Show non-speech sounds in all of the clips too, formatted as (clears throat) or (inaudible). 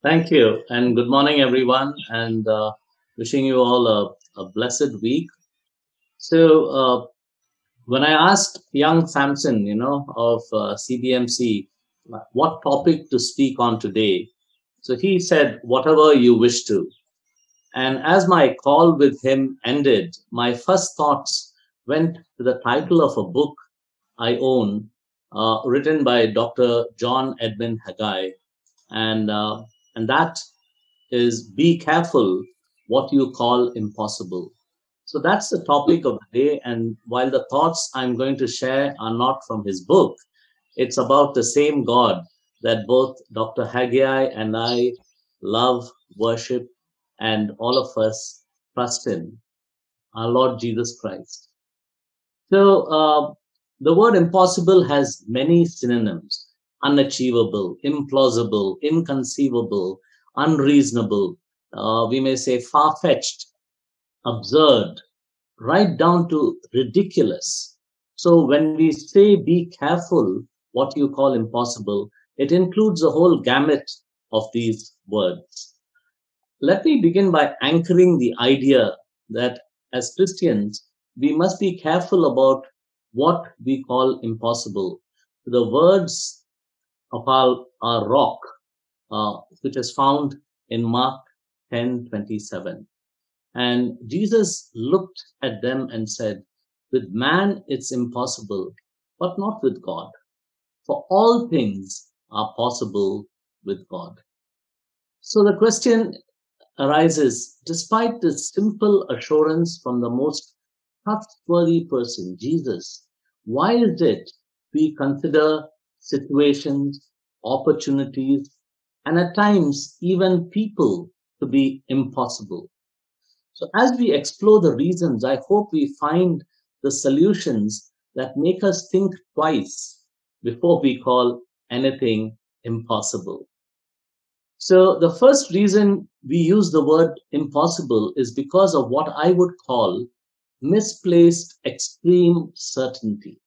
Thank you, and good morning, everyone, and uh, wishing you all a, a blessed week. So, uh, when I asked young Samson, you know, of uh, CBMC, what topic to speak on today, so he said, whatever you wish to. And as my call with him ended, my first thoughts went to the title of a book I own, uh, written by Dr. John Edmund Haggai, and uh, and that is be careful what you call impossible. So that's the topic of the day. And while the thoughts I'm going to share are not from his book, it's about the same God that both Dr. Haggai and I love, worship, and all of us trust in, our Lord Jesus Christ. So uh, the word impossible has many synonyms unachievable, implausible, inconceivable, unreasonable, uh, we may say far fetched, absurd, right down to ridiculous. So when we say be careful what you call impossible, it includes a whole gamut of these words. Let me begin by anchoring the idea that as Christians, we must be careful about what we call impossible. The words our, our rock, uh, which is found in Mark 10 27. And Jesus looked at them and said, With man it's impossible, but not with God. For all things are possible with God. So the question arises despite this simple assurance from the most trustworthy person, Jesus, why is it we consider situations, opportunities, and at times even people to be impossible. So, as we explore the reasons, I hope we find the solutions that make us think twice before we call anything impossible. So, the first reason we use the word impossible is because of what I would call misplaced extreme certainty.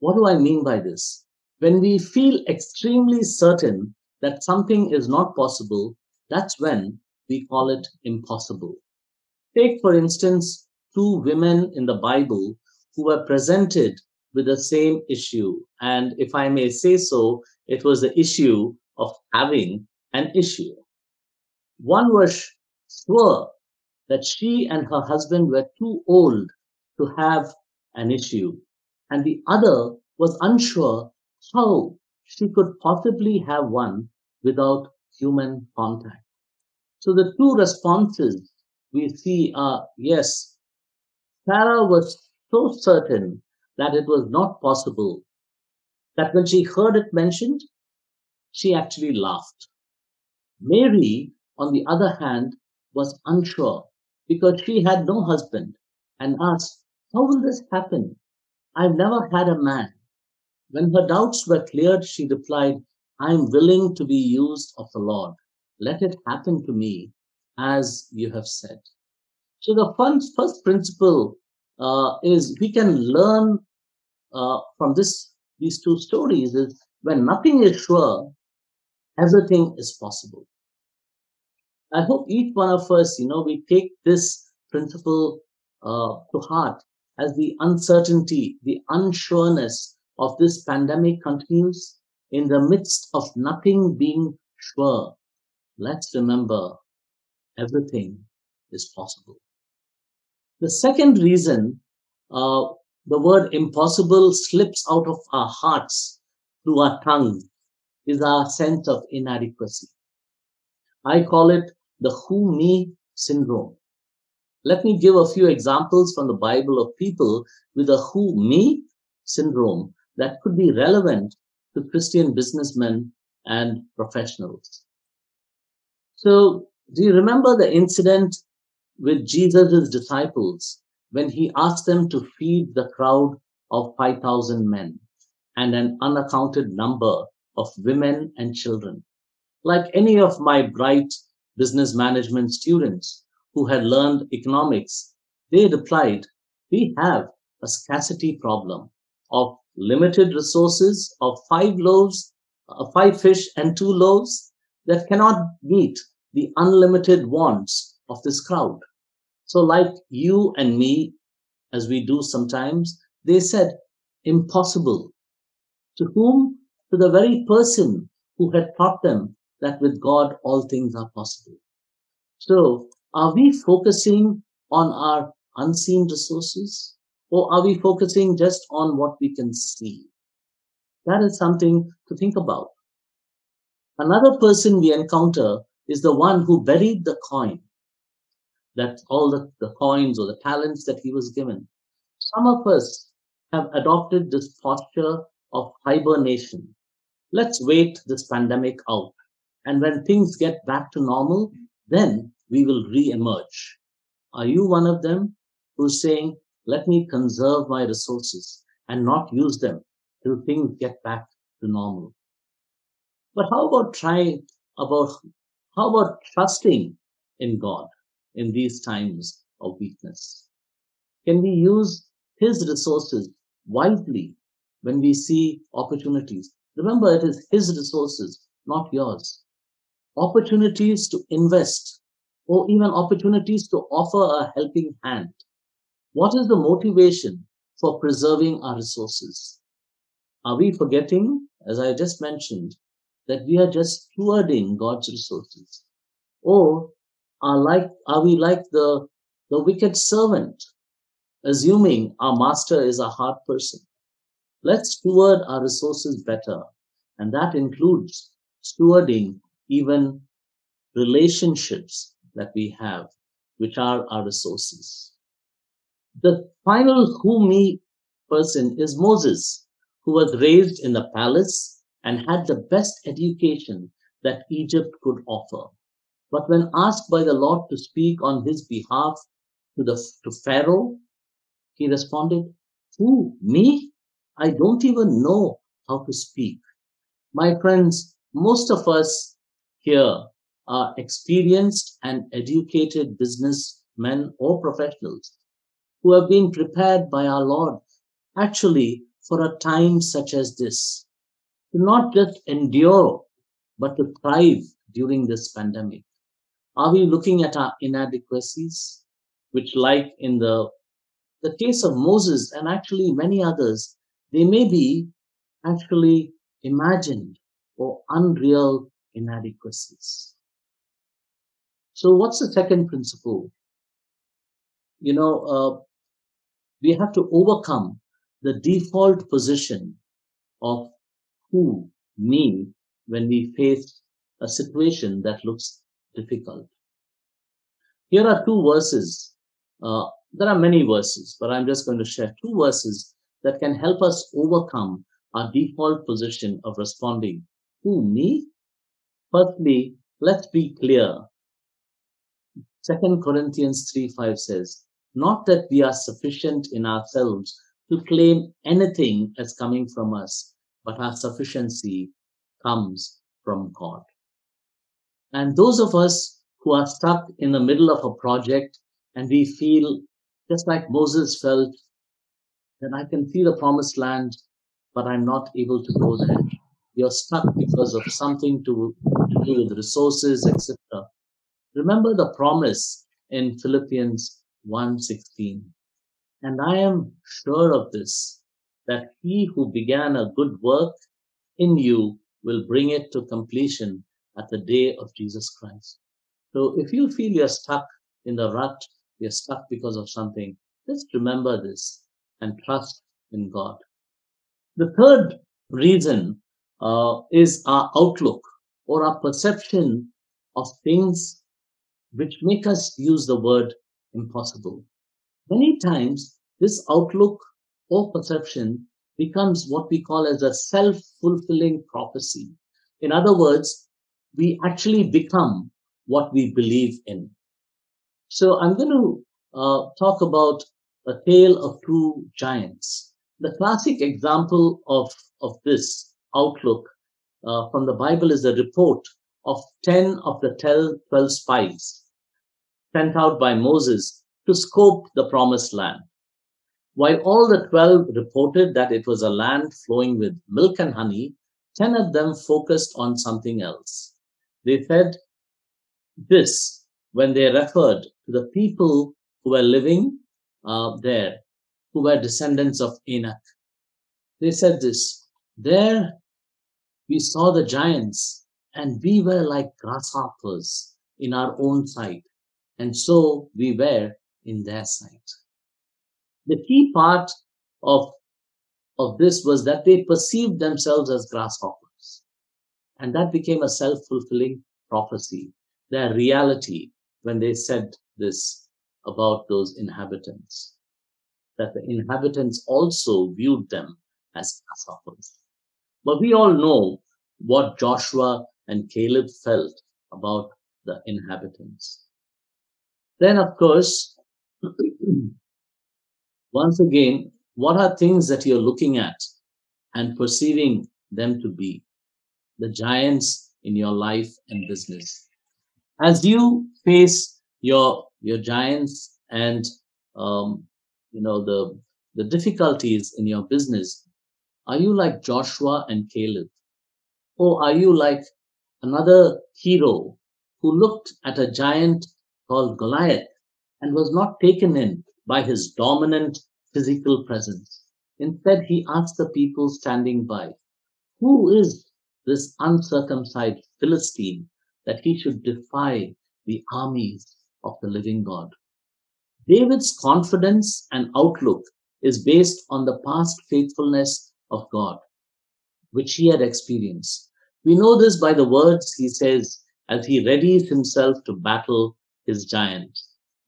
What do I mean by this? When we feel extremely certain that something is not possible, that's when we call it impossible. Take, for instance, two women in the Bible who were presented with the same issue. And if I may say so, it was the issue of having an issue. One was sure that she and her husband were too old to have an issue, and the other was unsure how she could possibly have one without human contact. So the two responses we see are yes, Sarah was so certain that it was not possible that when she heard it mentioned, she actually laughed. Mary, on the other hand, was unsure because she had no husband and asked, How will this happen? I've never had a man. When her doubts were cleared, she replied, I am willing to be used of the Lord. Let it happen to me as you have said. So the first, first principle uh, is we can learn uh, from this these two stories is when nothing is sure, everything is possible. I hope each one of us, you know, we take this principle uh, to heart as the uncertainty, the unsureness of this pandemic continues in the midst of nothing being sure, let's remember everything is possible. The second reason uh, the word impossible slips out of our hearts through our tongue is our sense of inadequacy. I call it the who me syndrome. Let me give a few examples from the Bible of people with a who me syndrome that could be relevant to Christian businessmen and professionals. So, do you remember the incident with Jesus' disciples when he asked them to feed the crowd of 5,000 men and an unaccounted number of women and children? Like any of my bright business management students who had learned economics, they replied, We have a scarcity problem of limited resources of five loaves, uh, five fish and two loaves, that cannot meet the unlimited wants of this crowd. So, like you and me, as we do sometimes, they said, impossible. To whom? To the very person who had taught them that with God all things are possible. So, are we focusing on our unseen resources or are we focusing just on what we can see? That is something to think about. Another person we encounter is the one who buried the coin, that all the, the coins or the talents that he was given. Some of us have adopted this posture of hibernation. Let's wait this pandemic out. And when things get back to normal, then we will re-emerge. Are you one of them who's saying, let me conserve my resources and not use them till things get back to normal? But how about trying about how about trusting in God in these times of weakness? Can we use his resources wisely when we see opportunities? Remember, it is his resources, not yours. Opportunities to invest or even opportunities to offer a helping hand. What is the motivation for preserving our resources? Are we forgetting, as I just mentioned, that we are just stewarding God's resources? Or are like are we like the the wicked servant, assuming our master is a hard person? Let's steward our resources better, and that includes stewarding even relationships that we have, which are our resources. The final who me person is Moses, who was raised in the palace and had the best education that Egypt could offer. But when asked by the Lord to speak on his behalf to the to Pharaoh, he responded, Who? Me? I don't even know how to speak. My friends, most of us here are experienced and educated businessmen or professionals who have been prepared by our Lord actually for a time such as this to not just endure but to thrive during this pandemic. Are we looking at our inadequacies, which, like in the, the case of Moses and actually many others, they may be actually imagined or unreal inadequacies? So, what's the second principle? You know, uh, we have to overcome the default position of who, me, when we face a situation that looks difficult. Here are two verses. Uh, there are many verses, but I'm just going to share two verses that can help us overcome our default position of responding, who, me? Firstly, let's be clear. Second Corinthians 3 5 says, Not that we are sufficient in ourselves to claim anything as coming from us, but our sufficiency comes from God. And those of us who are stuck in the middle of a project and we feel just like Moses felt that I can see the promised land, but I'm not able to go there. You're stuck because of something to, to do with resources, etc. Remember the promise in Philippians 1:16. And I am sure of this, that he who began a good work in you will bring it to completion at the day of Jesus Christ. So if you feel you're stuck in the rut, you're stuck because of something, just remember this and trust in God. The third reason uh, is our outlook or our perception of things which make us use the word impossible. Many times, this outlook or perception becomes what we call as a self-fulfilling prophecy. In other words, we actually become what we believe in. So I'm going to uh, talk about a tale of two giants. The classic example of, of this outlook uh, from the Bible is a report of 10 of the 12 spies sent out by Moses to scope the promised land. While all the 12 reported that it was a land flowing with milk and honey, 10 of them focused on something else. they said this when they referred to the people who were living uh, there, who were descendants of Anak. They said this There we saw the giants, and we were like grasshoppers in our own sight, and so we were in their sight. The key part of, of this was that they perceived themselves as grasshoppers. And that became a self fulfilling prophecy, their reality when they said this about those inhabitants, that the inhabitants also viewed them as grasshoppers. But we all know what Joshua and Caleb felt about the inhabitants. Then, of course, (clears throat) once again, what are things that you're looking at and perceiving them to be? The giants in your life and business. As you face your your giants and um, you know the the difficulties in your business, are you like Joshua and Caleb? Or are you like another hero who looked at a giant called Goliath and was not taken in by his dominant physical presence? Instead, he asked the people standing by, Who is this uncircumcised Philistine that he should defy the armies of the living God? David's confidence and outlook is based on the past faithfulness of God which he had experienced. We know this by the words he says as he readies himself to battle his giant.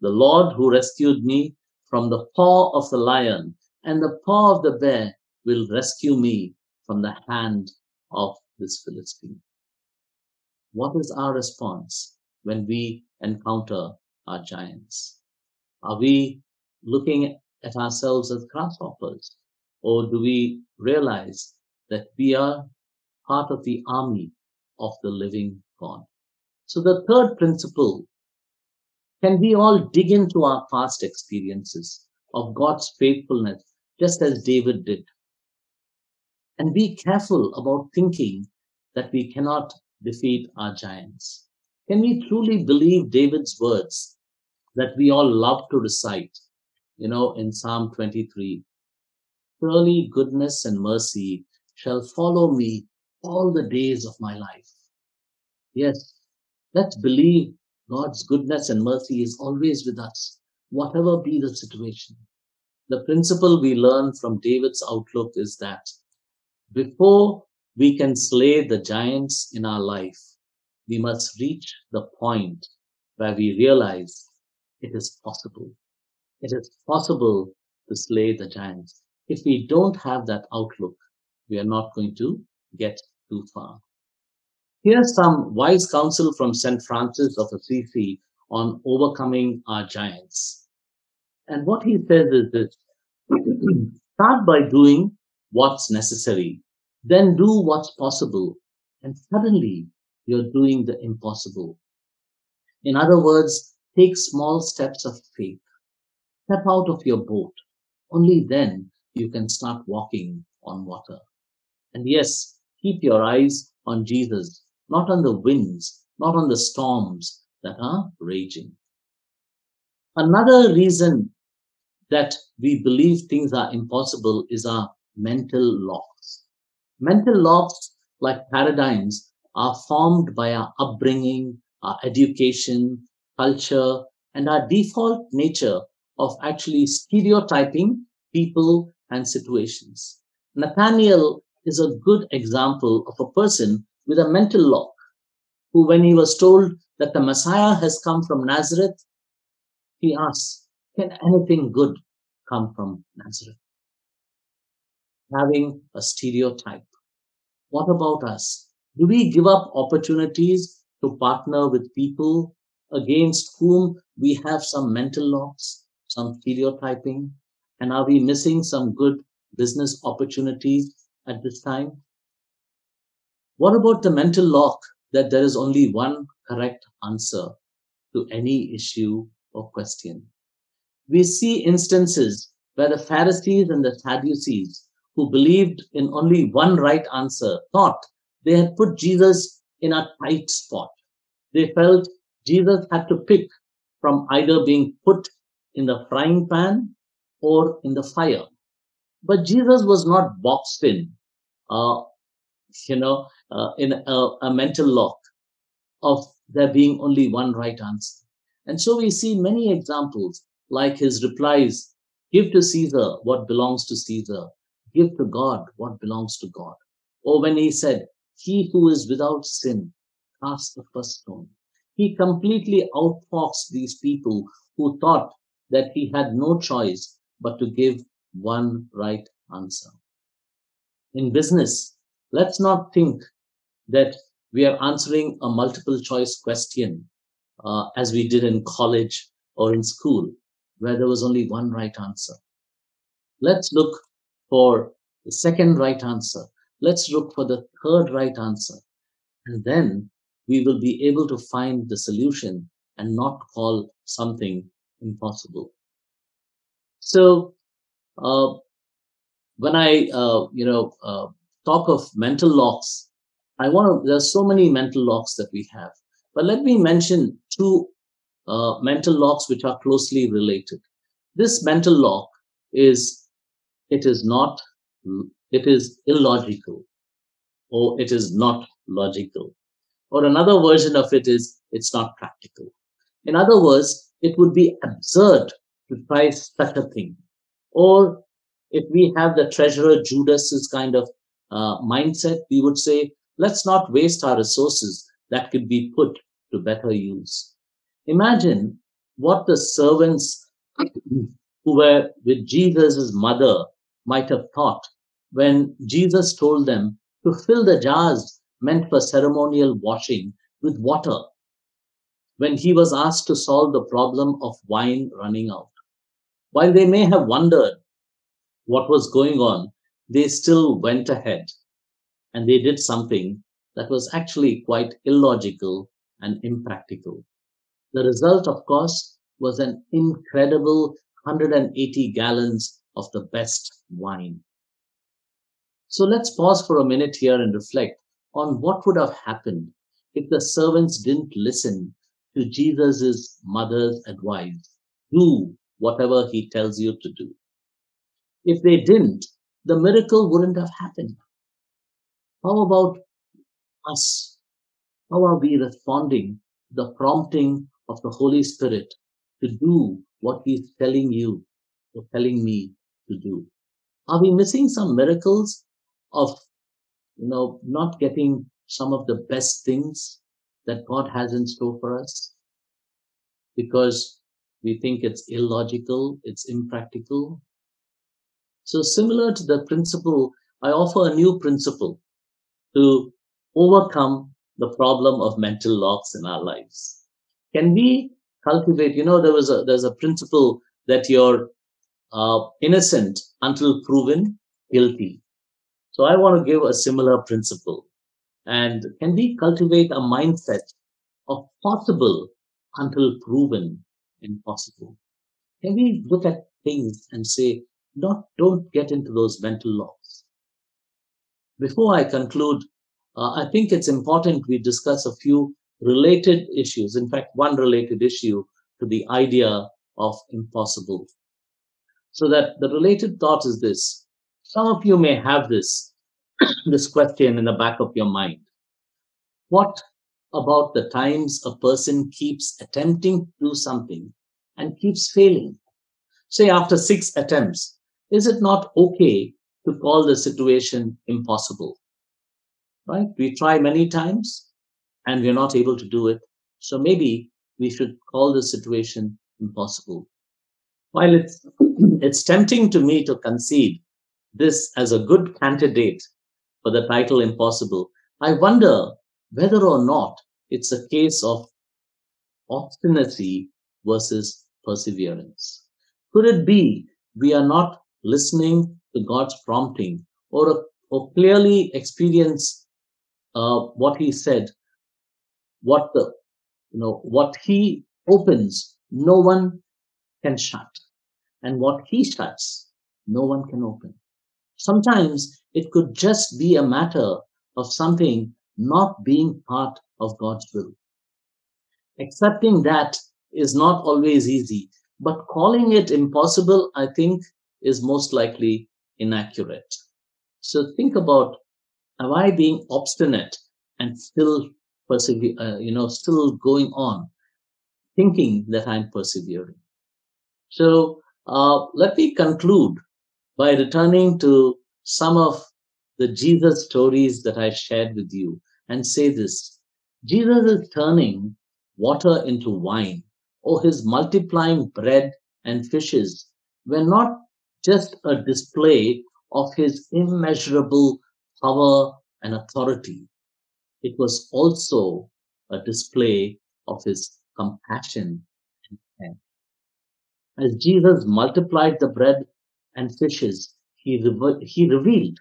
The Lord who rescued me from the paw of the lion and the paw of the bear will rescue me from the hand of this Philistine. What is our response when we encounter our giants? Are we looking at ourselves as grasshoppers? Or do we realize that we are part of the army of the living God. So the third principle can we all dig into our past experiences of God's faithfulness, just as David did? And be careful about thinking that we cannot defeat our giants. Can we truly believe David's words that we all love to recite? You know, in Psalm 23, surely goodness and mercy shall follow me all the days of my life. Yes, let's believe God's goodness and mercy is always with us, whatever be the situation. The principle we learn from David's outlook is that before we can slay the giants in our life, we must reach the point where we realize it is possible. It is possible to slay the giants. If we don't have that outlook, we are not going to get too far. Here's some wise counsel from St. Francis of Assisi on overcoming our giants. And what he says is this (clears throat) start by doing what's necessary, then do what's possible, and suddenly you're doing the impossible. In other words, take small steps of faith. Step out of your boat. Only then you can start walking on water. And yes, keep your eyes on Jesus, not on the winds, not on the storms that are raging. Another reason that we believe things are impossible is our mental locks. Mental locks, like paradigms, are formed by our upbringing, our education, culture, and our default nature of actually stereotyping people and situations. Nathaniel is a good example of a person with a mental lock who, when he was told that the Messiah has come from Nazareth, he asks, Can anything good come from Nazareth? Having a stereotype. What about us? Do we give up opportunities to partner with people against whom we have some mental locks, some stereotyping? And are we missing some good business opportunities at this time? What about the mental lock that there is only one correct answer to any issue or question? We see instances where the Pharisees and the Sadducees, who believed in only one right answer, thought they had put Jesus in a tight spot. They felt Jesus had to pick from either being put in the frying pan or in the fire. But Jesus was not boxed in, uh, you know, uh, in a, a mental lock of there being only one right answer. And so we see many examples like his replies give to Caesar what belongs to Caesar, give to God what belongs to God. Or when he said, He who is without sin, cast the first stone. He completely outfoxed these people who thought that he had no choice but to give one right answer. In business, let's not think that we are answering a multiple choice question uh, as we did in college or in school, where there was only one right answer. Let's look for the second right answer. Let's look for the third right answer. And then we will be able to find the solution and not call something impossible. So, uh, when I, uh, you know, uh, talk of mental locks, I want to, there's so many mental locks that we have. But let me mention two uh, mental locks which are closely related. This mental lock is it is not, it is illogical or it is not logical. Or another version of it is it's not practical. In other words, it would be absurd to try such a thing. Or if we have the treasurer Judas's kind of uh, mindset, we would say, let's not waste our resources that could be put to better use. Imagine what the servants (clears throat) who were with Jesus' mother might have thought when Jesus told them to fill the jars meant for ceremonial washing with water when he was asked to solve the problem of wine running out. While they may have wondered what was going on, they still went ahead and they did something that was actually quite illogical and impractical. The result, of course, was an incredible 180 gallons of the best wine. So let's pause for a minute here and reflect on what would have happened if the servants didn't listen to Jesus' mother's advice. Do whatever he tells you to do. If they didn't, the miracle wouldn't have happened. How about us? How are we responding to the prompting of the Holy Spirit to do what He's telling you or telling me to do? Are we missing some miracles of, you know, not getting some of the best things that God has in store for us? Because we think it's illogical, it's impractical. So similar to the principle, I offer a new principle to overcome the problem of mental locks in our lives? Can we cultivate? You know, there was a there's a principle that you're uh, innocent until proven guilty. So I want to give a similar principle. And can we cultivate a mindset of possible until proven impossible? Can we look at things and say, not, don't get into those mental locks? Before I conclude, uh, I think it's important we discuss a few related issues. In fact, one related issue to the idea of impossible. So that the related thought is this. Some of you may have this, (coughs) this question in the back of your mind. What about the times a person keeps attempting to do something and keeps failing? Say after six attempts, is it not okay to call the situation impossible? right? We try many times and we're not able to do it. So maybe we should call the situation impossible. While it's, it's tempting to me to concede this as a good candidate for the title impossible, I wonder whether or not it's a case of obstinacy versus perseverance. Could it be we are not listening to God's prompting or, or clearly experience uh, what he said, what the, you know, what he opens, no one can shut. And what he shuts, no one can open. Sometimes it could just be a matter of something not being part of God's will. Accepting that is not always easy, but calling it impossible, I think, is most likely inaccurate. So think about am I being obstinate and still persevere, uh, you know, still going on, thinking that I'm persevering? So uh, let me conclude by returning to some of the Jesus stories that I shared with you and say this Jesus is turning water into wine, or his multiplying bread and fishes were not just a display of his immeasurable power and authority. It was also a display of his compassion and care. As Jesus multiplied the bread and fishes, he, rever- he revealed,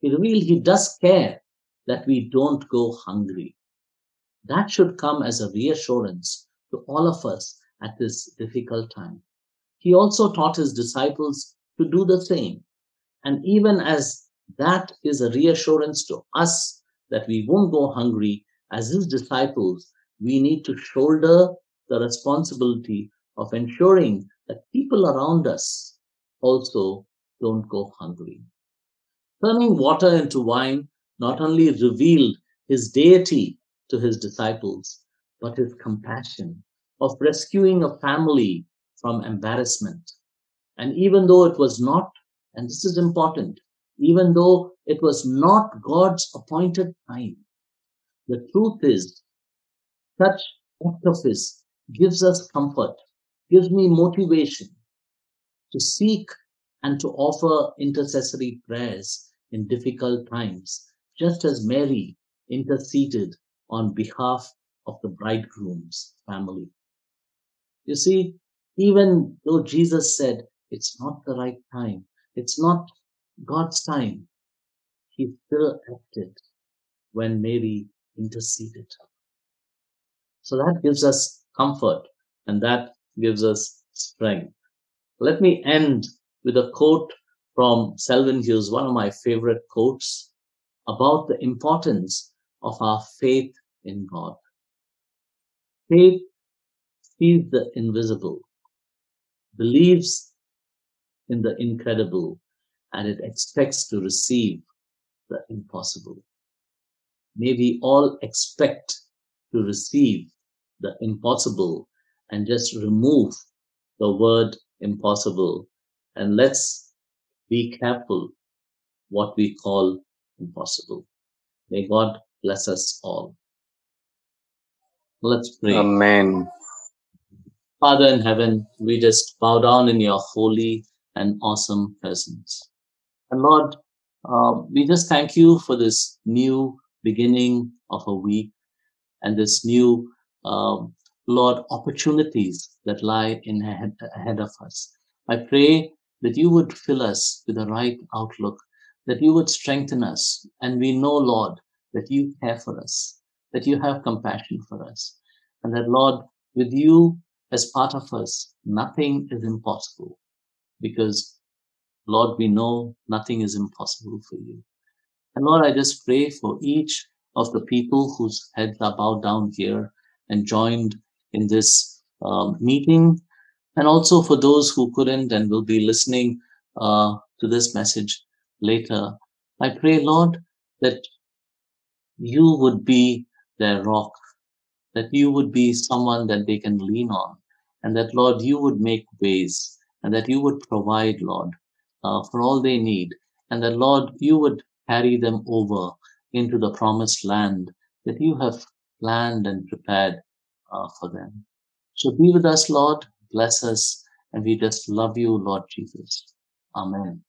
he revealed he does care that we don't go hungry. That should come as a reassurance to all of us at this difficult time. He also taught his disciples to do the same. And even as that is a reassurance to us that we won't go hungry, as his disciples, we need to shoulder the responsibility of ensuring that people around us also don't go hungry. Turning water into wine not only revealed his deity to his disciples, but his compassion of rescuing a family from embarrassment. And even though it was not, and this is important, even though it was not God's appointed time, the truth is, such act of His gives us comfort, gives me motivation to seek and to offer intercessory prayers in difficult times, just as Mary interceded on behalf of the bridegroom's family. You see, even though Jesus said it's not the right time, it's not God's time, he still acted when Mary interceded. So that gives us comfort and that gives us strength. Let me end with a quote from Selwyn Hughes, one of my favorite quotes about the importance of our faith in God. Faith sees the invisible, believes in the incredible, and it expects to receive the impossible. May we all expect to receive the impossible and just remove the word impossible and let's be careful what we call impossible. May God bless us all. Let's pray. Amen. Father in heaven, we just bow down in your holy and awesome presence. And Lord, uh, we just thank you for this new beginning of a week and this new, um, Lord, opportunities that lie in ahead, ahead of us. I pray that you would fill us with the right outlook, that you would strengthen us. And we know, Lord, that you care for us, that you have compassion for us. And that, Lord, with you as part of us, nothing is impossible because, Lord, we know nothing is impossible for you. And Lord, I just pray for each of the people whose heads are bowed down here and joined in this um, meeting, and also for those who couldn't and will be listening uh, to this message later. I pray, Lord, that you would be their rock, that you would be someone that they can lean on, and that, Lord, you would make ways, and that you would provide, Lord, uh, for all they need, and that, Lord, you would carry them over into the promised land that you have planned and prepared uh, for them. So be with us, Lord, bless us, and we just love you, Lord Jesus. Amen.